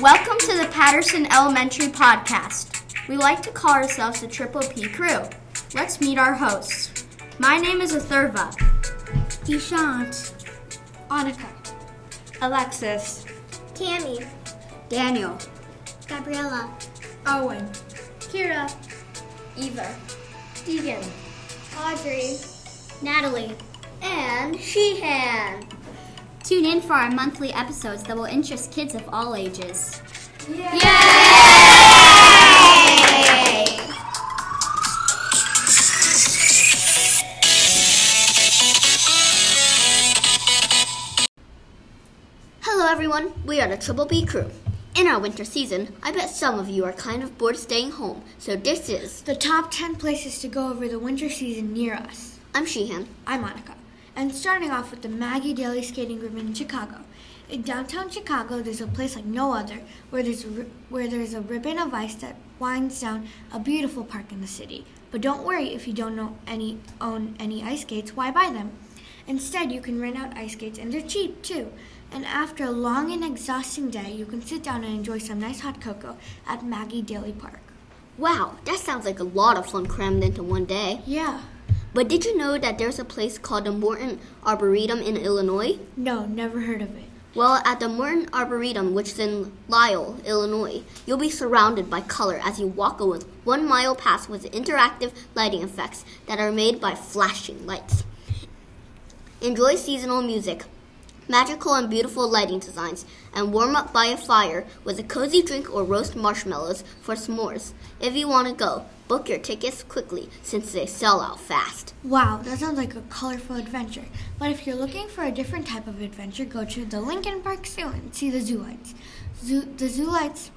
Welcome to the Patterson Elementary Podcast. We like to call ourselves the Triple P Crew. Let's meet our hosts. My name is Athurva. Deshant. Annika. Alexis. Tammy. Daniel. Gabriella. Owen. Kira. Eva. Deegan. Audrey. Natalie. And Sheehan. Tune in for our monthly episodes that will interest kids of all ages. Yay! Yay! Hello everyone, we are the Triple P crew. In our winter season, I bet some of you are kind of bored staying home, so this is the top 10 places to go over the winter season near us. I'm Sheehan. I'm Monica and starting off with the Maggie Daley Skating Rink in Chicago. In downtown Chicago, there's a place like no other where there's a, where there's a ribbon of ice that winds down a beautiful park in the city. But don't worry if you don't know any own any ice skates, why buy them? Instead, you can rent out ice skates and they're cheap too. And after a long and exhausting day, you can sit down and enjoy some nice hot cocoa at Maggie Daley Park. Wow, that sounds like a lot of fun crammed into one day. Yeah. But did you know that there's a place called the Morton Arboretum in Illinois? No, never heard of it. Well, at the Morton Arboretum, which is in Lisle, Illinois, you'll be surrounded by color as you walk a one mile path with interactive lighting effects that are made by flashing lights. Enjoy seasonal music, magical and beautiful lighting designs, and warm up by a fire with a cozy drink or roast marshmallows for s'mores. If you want to go, book your tickets quickly since they sell out fast. Wow, that sounds like a colorful adventure. But if you're looking for a different type of adventure, go to the Lincoln Park Zoo and see the zoo lights. Zoo, the zoo lights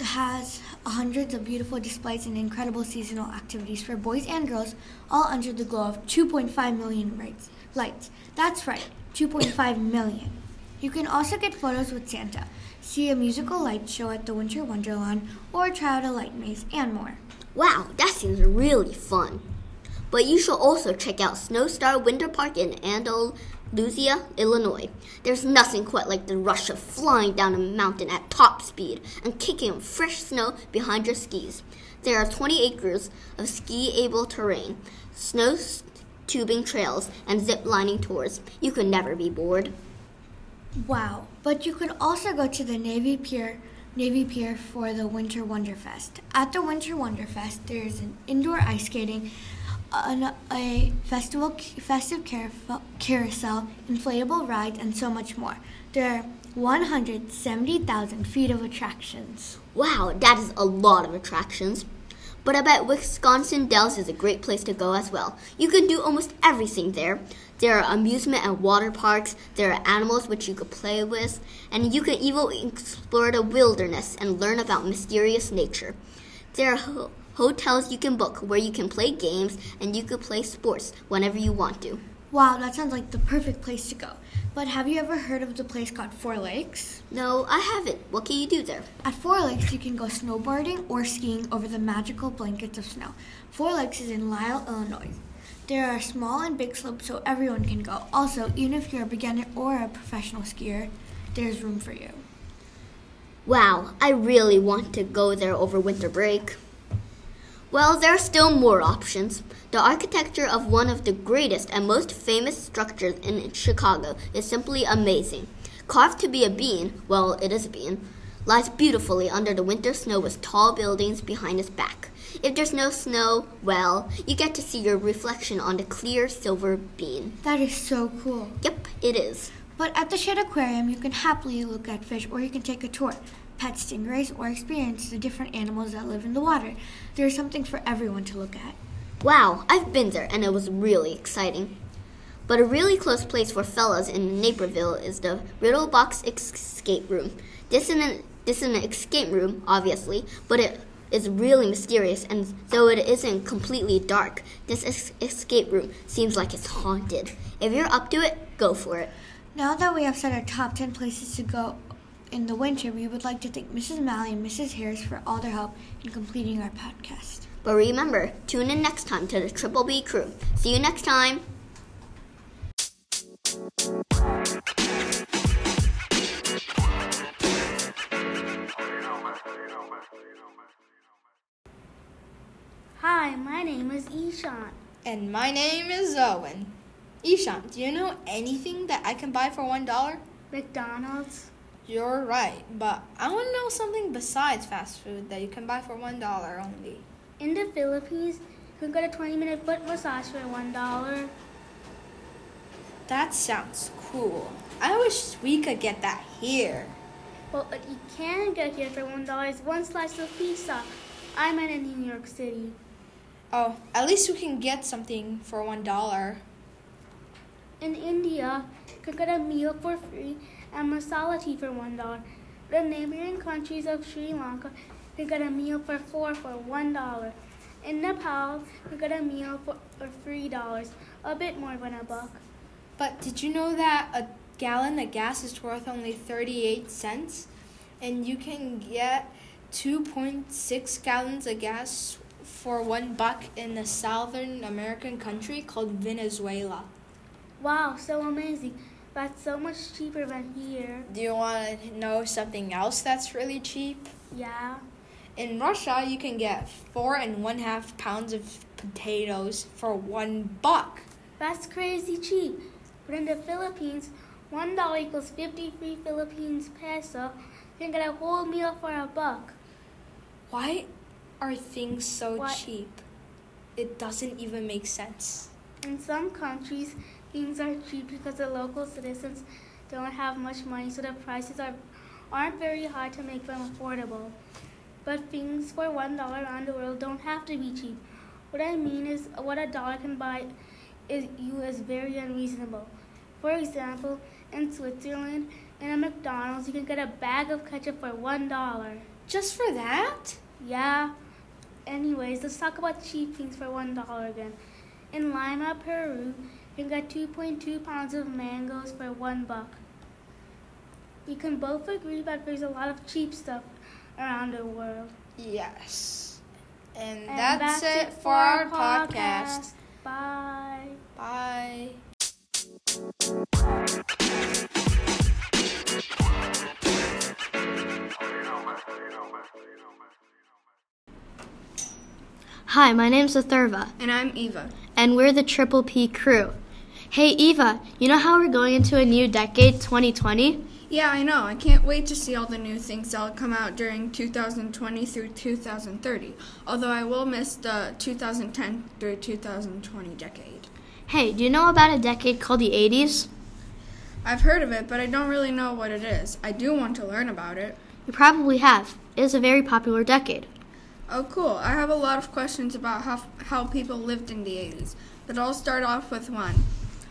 has hundreds of beautiful displays and incredible seasonal activities for boys and girls, all under the glow of 2.5 million lights. That's right, 2.5 million. You can also get photos with Santa, see a musical light show at the Winter Wonderland, or try out a light maze, and more. Wow, that seems really fun. But you should also check out Snowstar Winter Park in Andalusia, Illinois. There's nothing quite like the rush of flying down a mountain at top speed and kicking fresh snow behind your skis. There are 20 acres of ski-able terrain, snow tubing trails, and zip lining tours. You could never be bored. Wow, but you could also go to the Navy Pier Navy Pier for the Winter Wonderfest. At the Winter Wonderfest, there is an indoor ice skating, an, a festival festive carousel, inflatable rides, and so much more. There are 170,000 feet of attractions. Wow, that is a lot of attractions. But I bet Wisconsin Dells is a great place to go as well. You can do almost everything there. There are amusement and water parks, there are animals which you could play with, and you can even explore the wilderness and learn about mysterious nature. There are ho- hotels you can book where you can play games and you can play sports whenever you want to. Wow, that sounds like the perfect place to go. But have you ever heard of the place called Four Lakes? No, I haven't. What can you do there? At Four Lakes, you can go snowboarding or skiing over the magical blankets of snow. Four Lakes is in Lisle, Illinois. There are small and big slopes so everyone can go. Also, even if you're a beginner or a professional skier, there's room for you. Wow, I really want to go there over winter break. Well, there are still more options. The architecture of one of the greatest and most famous structures in Chicago is simply amazing. Carved to be a bean, well, it is a bean, lies beautifully under the winter snow with tall buildings behind its back. If there's no snow, well, you get to see your reflection on the clear silver bean. That is so cool. Yep, it is. But at the Shedd Aquarium, you can happily look at fish or you can take a tour pet stingrays, or experience the different animals that live in the water. There's something for everyone to look at. Wow, I've been there and it was really exciting. But a really close place for fellas in Naperville is the Riddle Box Escape Room. This is an this is an escape room, obviously, but it is really mysterious, and though it isn't completely dark, this es- escape room seems like it's haunted. If you're up to it, go for it. Now that we have set our top 10 places to go in the winter, we would like to thank Mrs. Malley and Mrs. Harris for all their help in completing our podcast. But remember, tune in next time to the Triple P crew. See you next time. Hi, my name is Ishan. And my name is Owen. Ishan, do you know anything that I can buy for $1? McDonald's. You're right, but I want to know something besides fast food that you can buy for one dollar only. In the Philippines, you can get a 20 minute foot massage for $1. That sounds cool. I wish we could get that here. Well, what you can get here for $1 is one slice of pizza. I'm in New York City. Oh, at least we can get something for one dollar. In India, you can get a meal for free and masala tea for $1. The neighboring countries of Sri Lanka, you get a meal for four for $1. In Nepal, you get a meal for $3, a bit more than a buck. But did you know that a gallon of gas is worth only 38 cents? And you can get 2.6 gallons of gas for one buck in a Southern American country called Venezuela. Wow, so amazing. That's so much cheaper than here. Do you want to know something else that's really cheap? Yeah. In Russia, you can get four and one half pounds of potatoes for one buck. That's crazy cheap. But in the Philippines, one dollar equals 53 Philippines peso. You can get a whole meal for a buck. Why are things so What? cheap? It doesn't even make sense. In some countries, things are cheap because the local citizens don't have much money, so the prices are aren't very high to make them affordable. But things for one dollar around the world don't have to be cheap. What I mean is, what a dollar can buy is you is very unreasonable. For example, in Switzerland, in a McDonald's, you can get a bag of ketchup for one dollar. Just for that? Yeah. Anyways, let's talk about cheap things for one dollar again. In Lima, Peru, you can get 2.2 pounds of mangoes for one buck. We can both agree that there's a lot of cheap stuff around the world. Yes. And, And that's, it for our podcast. Bye. Bye. Hi, my name's Atherva, And I'm Eva. and we're the Triple P crew. Hey, Eva, you know how we're going into a new decade, 2020? Yeah, I know. I can't wait to see all the new things that'll come out during 2020 through 2030. Although I will miss the 2010 through 2020 decade. Hey, do you know about a decade called the 80s? I've heard of it, but I don't really know what it is. I do want to learn about it. You probably have. It is a very popular decade. Oh, cool. I have a lot of questions about how, how people lived in the 80s, but I'll start off with one.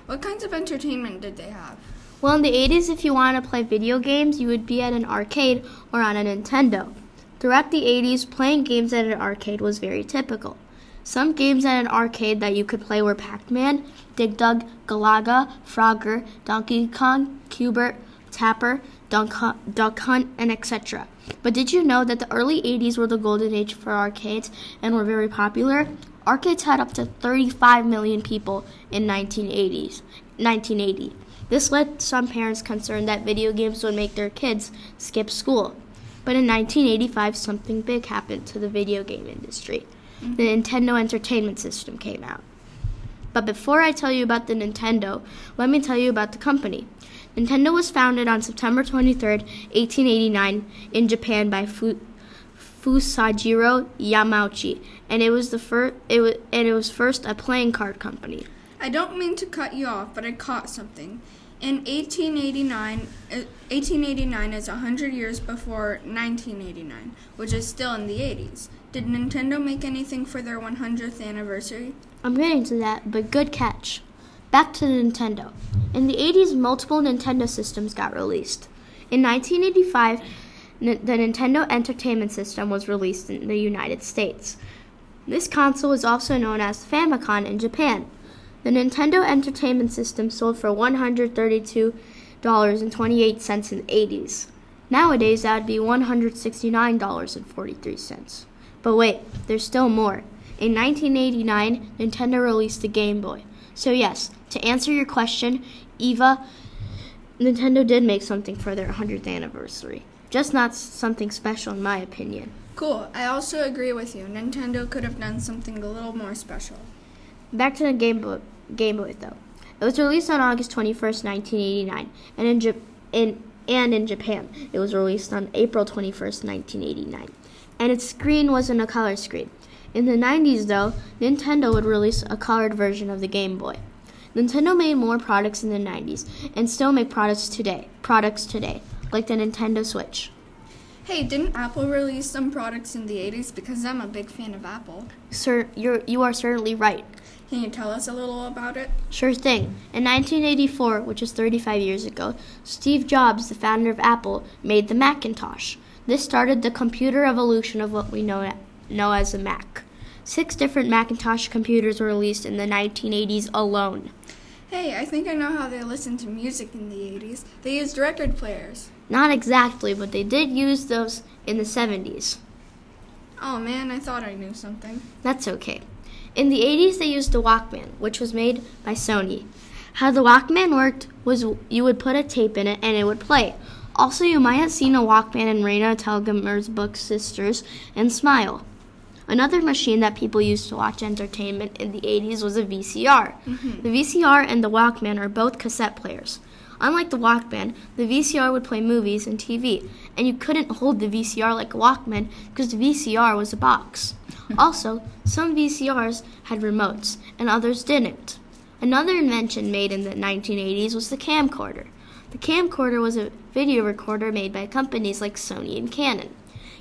What kinds of entertainment did they have? Well, in the 80s, if you wanted to play video games, you would be at an arcade or on a Nintendo. Throughout the 80s, playing games at an arcade was very typical. Some games at an arcade that you could play were Pac Man, Dig Dug, Galaga, Frogger, Donkey Kong, Q*bert, Tapper, Duck Hunt, Duck Hunt and etc. But did you know that the early 80s were the golden age for arcades and were very popular? Arcades had up to 35 million people in 1980s, 1980. This led some parents concerned that video games would make their kids skip school. But in 1985, something big happened to the video game industry. The mm-hmm. Nintendo Entertainment System came out. But before I tell you about the Nintendo, let me tell you about the company. Nintendo was founded on September 23, 1889, in Japan by Fu- Fusajiro Yamauchi, and it was the first. It was, and it was first a playing card company. I don't mean to cut you off, but I caught something. In 1889, uh, 1889 is 100 years before 1989, which is still in the 80s. Did Nintendo make anything for their 100th anniversary? I'm getting to that, but good catch. Back to Nintendo. In the 80s, multiple Nintendo systems got released. In 1985, The Nintendo Entertainment System was released in the United States. This console is also known as Famicom in Japan. The Nintendo Entertainment System sold for $132.28 in the 80s. Nowadays, that would be $169.43. But wait, there's still more. In 1989, Nintendo released the Game Boy. So, yes, to answer your question, Eva, Nintendo did make something for their 100th anniversary. Just not something special, in my opinion. Cool. I also agree with you. Nintendo could have done something a little more special. Back to the Game Boy, Game Boy though. It was released on August 21st, 1989, and in, Jap- in and in Japan, it was released on April 21st, 1989. And its screen wasn't a color screen. In the 90s, though, Nintendo would release a colored version of the Game Boy. Nintendo made more products in the 90s and still make products today, products today, like the Nintendo Switch. Hey, didn't Apple release some products in the 80s? Because I'm a big fan of Apple. Sir, you're, you are certainly right. Can you tell us a little about it? Sure thing. In 1984, which is 35 years ago, Steve Jobs, the founder of Apple, made the Macintosh. This started the computer evolution of what we know, know as a Mac. Six different Macintosh computers were released in the 1980s alone. Hey, I think I know how they listened to music in the 80s. They used record players. Not exactly, but they did use those in the 70s. Oh man, I thought I knew something. That's okay. In the 80s, they used the Walkman, which was made by Sony. How the Walkman worked was you would put a tape in it and it would play. Also, you might have seen a Walkman in Raina Telgemeier's book Sisters and Smile. Another machine that people used to watch entertainment in the 80s was a VCR. Mm-hmm. The VCR and the Walkman are both cassette players. Unlike the Walkman, the VCR would play movies and TV, and you couldn't hold the VCR like a Walkman because the VCR was a box. also, some VCRs had remotes and others didn't. Another invention made in the 1980s was the camcorder. The camcorder was a video recorder made by companies like Sony and Canon.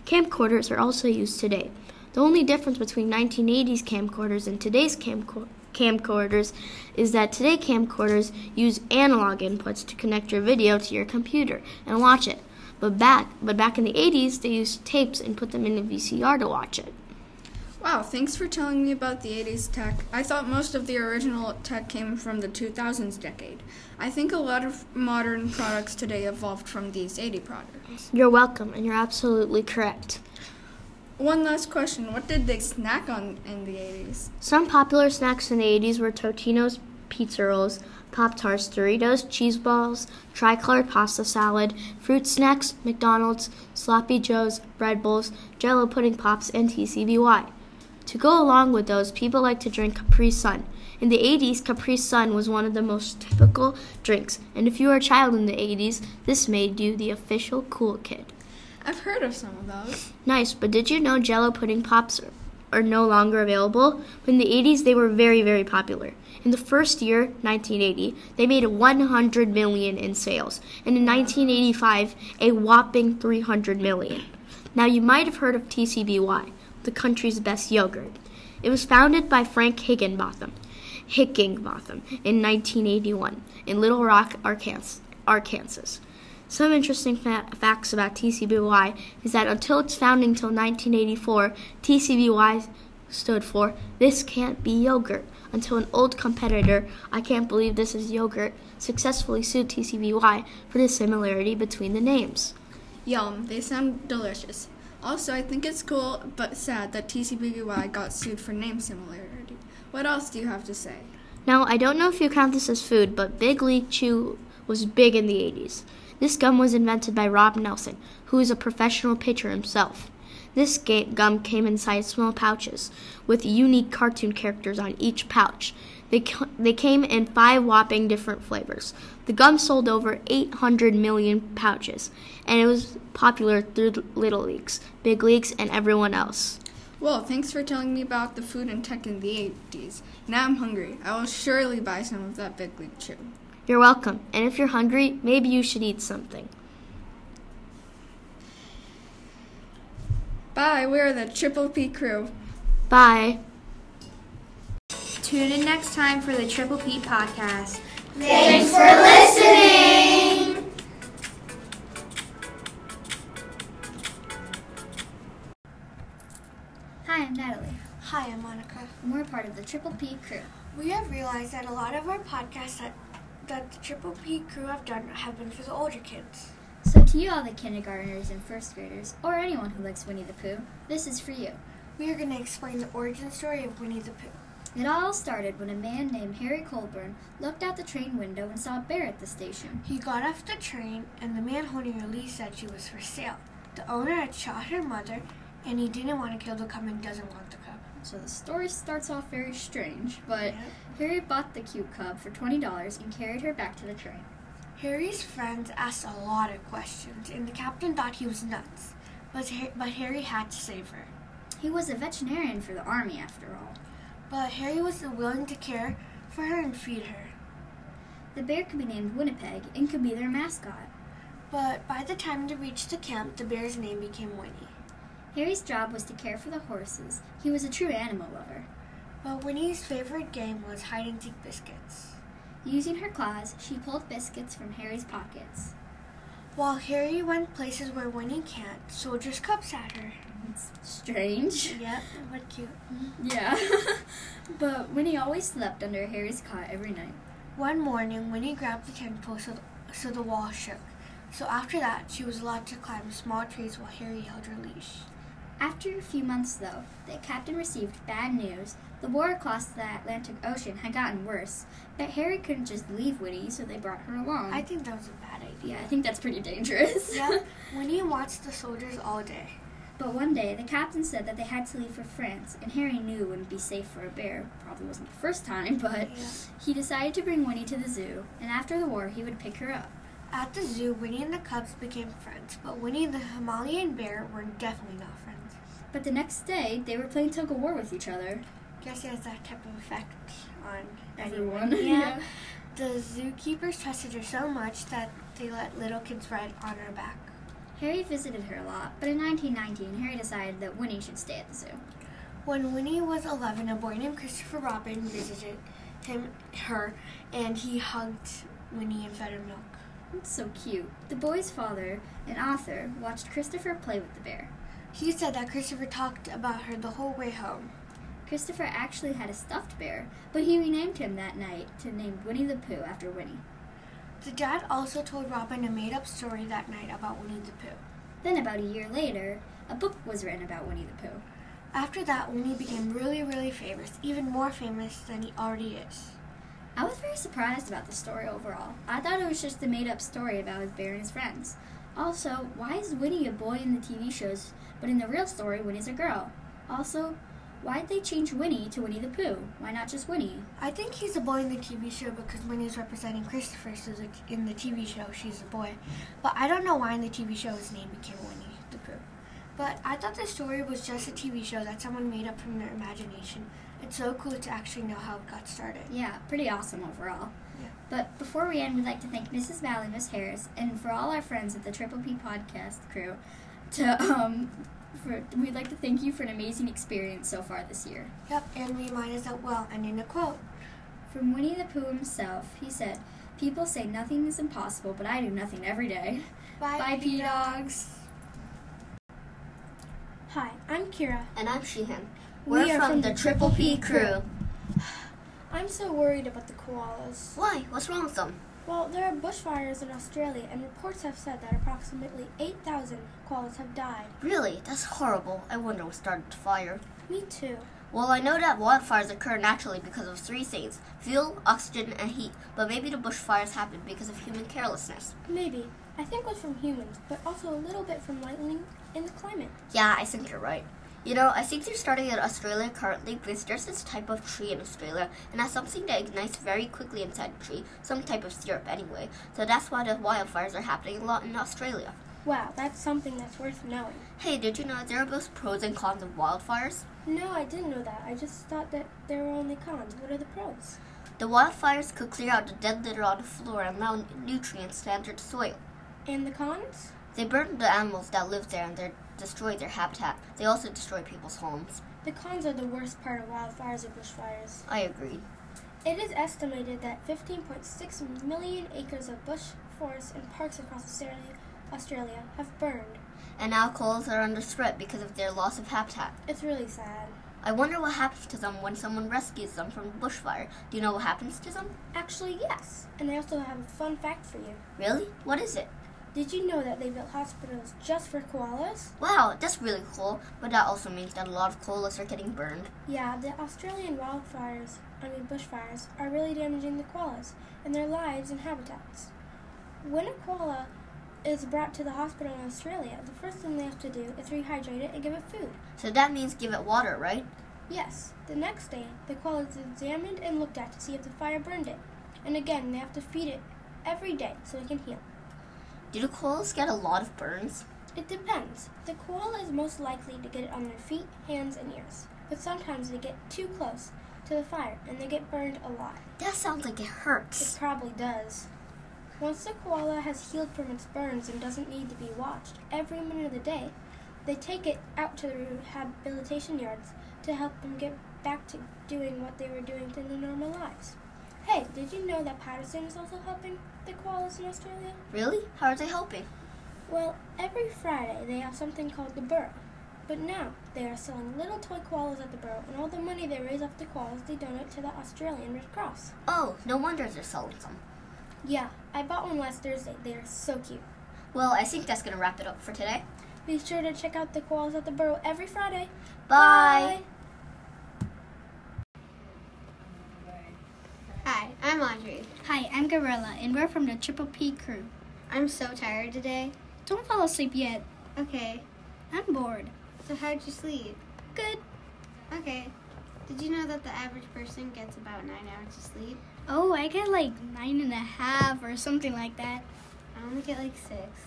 Camcorders are also used today. The only difference between 1980s camcorders and today's camcorders camcorders is that today camcorders use analog inputs to connect your video to your computer and watch it. But back but back in the 80s they used tapes and put them in a VCR to watch it. Wow, thanks for telling me about the 80s tech. I thought most of the original tech came from the 2000s decade. I think a lot of modern products today evolved from these 80 products. You're welcome, and you're absolutely correct. One last question. What did they snack on in the 80s? Some popular snacks in the 80s were Totino's pizza rolls, Pop Tarts, Doritos, cheese balls, tricolor pasta salad, fruit snacks, McDonald's, sloppy joes, bread bowls, jello pudding pops, and TCBY. To go along with those, people like to drink Capri Sun. In the 80s, Capri Sun was one of the most typical drinks, and if you were a child in the 80s, this made you the official cool kid. I've heard of some of those. Nice, but did you know Jello pudding pops are, no longer available? In the 80s, they were very, very popular. In the first year, 1980, they made 100 million in sales, and in 1985, a whopping 300 million. Now, you might have heard of TCBY, the country's best yogurt. It was founded by Frank Hickingbotham, Hickingbotham in 1981 in Little Rock, Arkansas. Some interesting fa- facts about TCBY is that until its founding until 1984, TCBY stood for This Can't Be Yogurt. Until an old competitor, I Can't Believe This Is Yogurt, successfully sued TCBY for the similarity between the names. Yum, they sound delicious. Also, I think it's cool but sad that TCBY got sued for name similarity. What else do you have to say? Now, I don't know if you count this as food, but Big League Chew was big in the 80s. This gum was invented by Rob Nelson, who is a professional pitcher himself. This gum came inside small pouches with unique cartoon characters on each pouch. They, they came in five whopping different flavors. The gum sold over 800 million pouches, and it was popular through Little Leagues, Big Leagues, and everyone else. Well, thanks for telling me about the food and tech in the 80s. Now I'm hungry. I will surely buy some of that Big League Chew. You're welcome. And if you're hungry, maybe you should eat something. Bye. We're the Triple P crew. Bye. Tune in next time for the Triple P podcast. Thanks for listening. Hi, I'm Natalie. Hi, I'm Monica. And we're part of the Triple P crew. We have realized that a lot of our podcasts that the Triple P crew have done have been for the older kids. So, to you, all the kindergartners and first graders, or anyone who likes Winnie the Pooh, this is for you. We are going to explain the origin story of Winnie the Pooh. It all started when a man named Harry Colebourn looked out the train window and saw a bear at the station. He got off the train, and the man holding her leash said she was for sale. The owner had shot her mother, and he didn't want to kill the cub and doesn't want the cub. So the story starts off very strange, but Yep. Harry bought the cute cub for $20 and carried her back to the train. Harry's friends asked a lot of questions, and the captain thought he was nuts. But, but Harry had to save her. He was a veterinarian for the army, after all. But Harry was willing to care for her and feed her. The bear could be named Winnipeg and could be their mascot. But by the time they reached the camp, the bear's name became Winnie. Harry's job was to care for the horses. He was a true animal lover. But Winnie's favorite game was hide and seek biscuits. Using her claws, she pulled biscuits from Harry's pockets. While Harry went places where Winnie can't, soldiers' cups at her. It's strange. Yep, but cute. Yeah. but Winnie always slept under Harry's cot every night. One morning, Winnie grabbed the tent pole so, so the wall shook. So after that, she was allowed to climb small trees while Harry held her leash. After a few months, though, the captain received bad news. The war across the Atlantic Ocean had gotten worse, but Harry couldn't just leave Winnie, so they brought her along. I think that was a bad idea. yeah, I think that's pretty dangerous. Yep, Winnie watched the soldiers all day. But one day, the captain said that they had to leave for France, and Harry knew it wouldn't be safe for a bear. Probably wasn't the first time, but Yeah. he decided to bring Winnie to the zoo, and after the war, he would pick her up. At the zoo, Winnie and the cubs became friends, but Winnie and the Himalayan bear were definitely not friends. But the next day, they were playing tug of war with each other. Guess it has that type of effect on Everyone. everyone. Yeah. the zookeepers trusted her so much that they let little kids ride on her back. Harry visited her a lot, but in 1919, Harry decided that Winnie should stay at the zoo. When Winnie was 11, a boy named Christopher Robin visited him, her, and he hugged Winnie and fed her milk. It's so cute. The boy's father, an author, watched Christopher play with the bear. He said that Christopher talked about her the whole way home. Christopher actually had a stuffed bear, but he renamed him that night to name Winnie the Pooh after Winnie. The dad also told Robin a made up story that night about Winnie the Pooh. Then, about a year later, a book was written about Winnie the Pooh. After that, Winnie became really, really famous, even more famous than he already is. I was very surprised about the story overall. I thought it was just a made up story about his bear and his friends. Also, why is Winnie a boy in the TV shows, but in the real story, Winnie's a girl? Also, why'd they change Winnie to Winnie the Pooh? Why not just Winnie? I think he's a boy in the TV show because Winnie's representing Christopher, so in the TV show she's a boy. But I don't know why in the TV show his name became Winnie the Pooh. But I thought the story was just a TV show that someone made up from their imagination. It's so cool to actually know how it got started. Yeah, pretty awesome overall. Yeah. But before we end, we'd like to thank Mrs. Valley, Miss Harris, and for all our friends at the Triple P Podcast crew. To um, for we'd like to thank you for an amazing experience so far this year. Yep, and remind us that well, and in a quote. From Winnie the Pooh himself, he said, "People say nothing is impossible, but I do nothing every day." Bye, Bye, P dogs. Hi, I'm Kira. And I'm Sheehan. We We're are from, from the the Triple P crew. I'm so worried about the koalas. Why? What's wrong with them? Well, there are bushfires in Australia, and reports have said that approximately 8,000 koalas have died. Really? That's horrible. I wonder what started the fire. Me too. Well, I know that wildfires occur naturally because of three things fuel, oxygen, and heat. But maybe the bushfires happened because of human carelessness. Maybe. I think it was from humans, but also a little bit from lightning in the climate. Yeah, I think you're right. You know, I think they're starting in Australia currently because there's this type of tree in Australia, and that's something that ignites very quickly inside the tree, some type of syrup anyway. So that's why the wildfires are happening a lot in Australia. Wow, that's something that's worth knowing. Hey, did you know there are both pros and cons of wildfires? No, I didn't know that. I just thought that there were only cons. What are the pros? The wildfires could clear out the dead litter on the floor and allow nutrients to enter the soil. And the cons? They burn the animals that live there and they destroy their habitat. They also destroy people's homes. The cons are the worst part of wildfires or bushfires. I agree. It is estimated that 15.6 million acres of bush, forests, and parks across Australia, Australia have burned. And now koalas are under threat because of their loss of habitat. It's really sad. I wonder what happens to them when someone rescues them from a bushfire. Do you know what happens to them? Actually, yes. And I also have a fun fact for you. Really? What is it? Did you know that they built hospitals just for koalas? Wow, that's really cool. But that also means that a lot of koalas are getting burned. Yeah, the Australian wildfires, I mean bushfires, are really damaging the koalas and their lives and habitats. When a koala is brought to the hospital in Australia, the first thing they have to do is rehydrate it and give it food. So that means give it water, right? Yes. The next day, the koala is examined and looked at to see if the fire burned it. And again, they have to feed it every day so it can heal. Do the koalas get a lot of burns? It depends. The koala is most likely to get it on their feet, hands, and ears. But sometimes they get too close to the fire and they get burned a lot. That sounds like it hurts. It probably does. Once the koala has healed from its burns and doesn't need to be watched every minute of the day, they take it out to the rehabilitation yards to help them get back to doing what they were doing in their normal lives. Hey, did you know that Patterson is also helping the koalas in Australia? Really? How are they helping? Well, every Friday they have something called the Burrow. But now they are selling little toy koalas at the Burrow, and all the money they raise off the koalas they donate to the Australian Red Cross. Oh, no wonder they're selling some. Yeah, I bought one last Thursday. They are so cute. Well, I think that's gonna wrap it up for today. Be sure to check out the koalas at the Burrow every Friday. Bye. Hi, I'm Audrey. Hi, I'm Gorilla, and we're from the Triple P crew. I'm so tired today. Don't fall asleep yet. Okay. I'm bored. So how'd you sleep? Good. Okay. Did you know that the average person gets about nine hours of sleep? Oh, I get like nine and a half or something like that. I only get like six.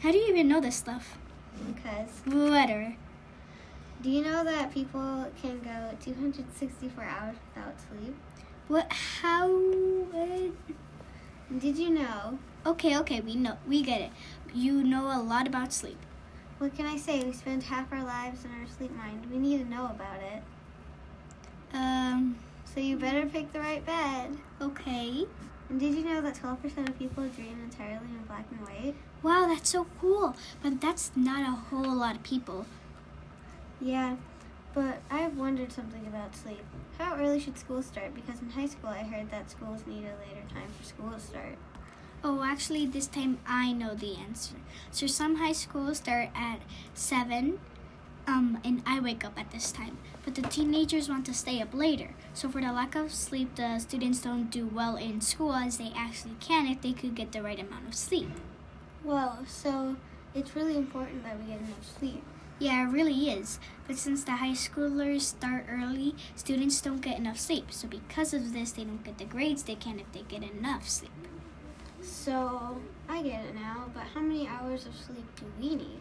How do you even know this stuff? Because. Whatever. Do you know that people can go 264 hours without sleep? What? How? Did you know? Okay, okay, we know, we get it. You know a lot about sleep. What can I say? We spend half our lives in our sleep mind. We need to know about it. Um. So you better pick the right bed. Okay. And did you know that 12% of people dream entirely in black and white? Wow, that's so cool. But that's not a whole lot of people. Yeah, but I've wondered something about sleep. How early should school start? Because in high school I heard that schools need a later time for school to start. Oh, actually, this time I know the answer. So some high schools start at 7, um, and I wake up at this time. But the teenagers want to stay up later. So for the lack of sleep, the students don't do well in school as they actually can if they could get the right amount of sleep. Well, so it's really important that we get enough sleep. Yeah, it really is. But since the high schoolers start early, students don't get enough sleep. So because of this, they don't get the grades they can if they get enough sleep. So I get it now, but how many hours of sleep do we need?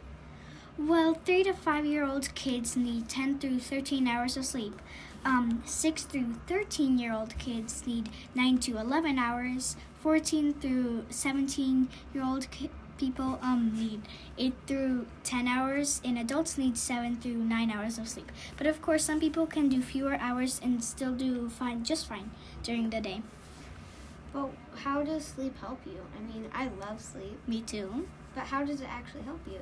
Well, three to five year old kids need 10 through 13 hours of sleep. Um, 6 through 13 year old kids need 9 to 11 hours. 14 through 17 year old ki- people um, need 8 through 10 hours, and adults need 7 through 9 hours of sleep. But of course, some people can do fewer hours and still do fine, just fine during the day. Well, how does sleep help you? I mean, I love sleep. Me too. But how does it actually help you?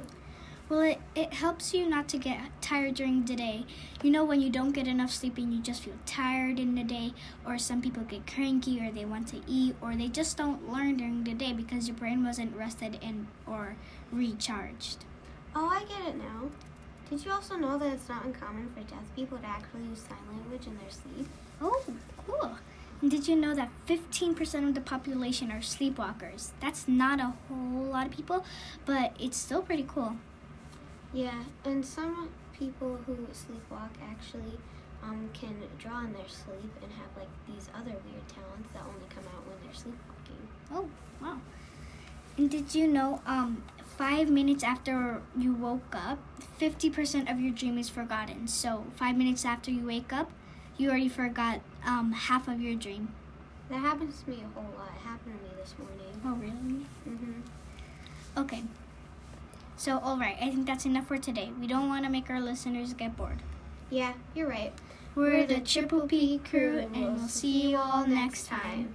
Well, it, it helps you not to get tired during the day. You know, when you don't get enough sleep and you just feel tired in the day, or some people get cranky, or they want to eat, or they just don't learn during the day because your brain wasn't rested and or recharged. Oh, I get it now. Did you also know that it's not uncommon for deaf people to actually use sign language in their sleep? Oh, cool. And did you know that 15% of the population are sleepwalkers? That's not a whole lot of people, but it's still pretty cool. Yeah, and some people who sleepwalk actually um, can draw in their sleep and have like these other weird talents that only come out when they're sleepwalking. Oh, wow. And did you know um, five minutes after you woke up, 50% of your dream is forgotten. So five minutes after you wake up, you already forgot um, half of your dream. That happens to me a whole lot. It happened to me this morning. Oh, really? Mm-hmm. Okay. So, all right, I think that's enough for today. We don't want to make our listeners get bored. Yeah, you're right. We're, the Triple P crew, and we'll see you all next time.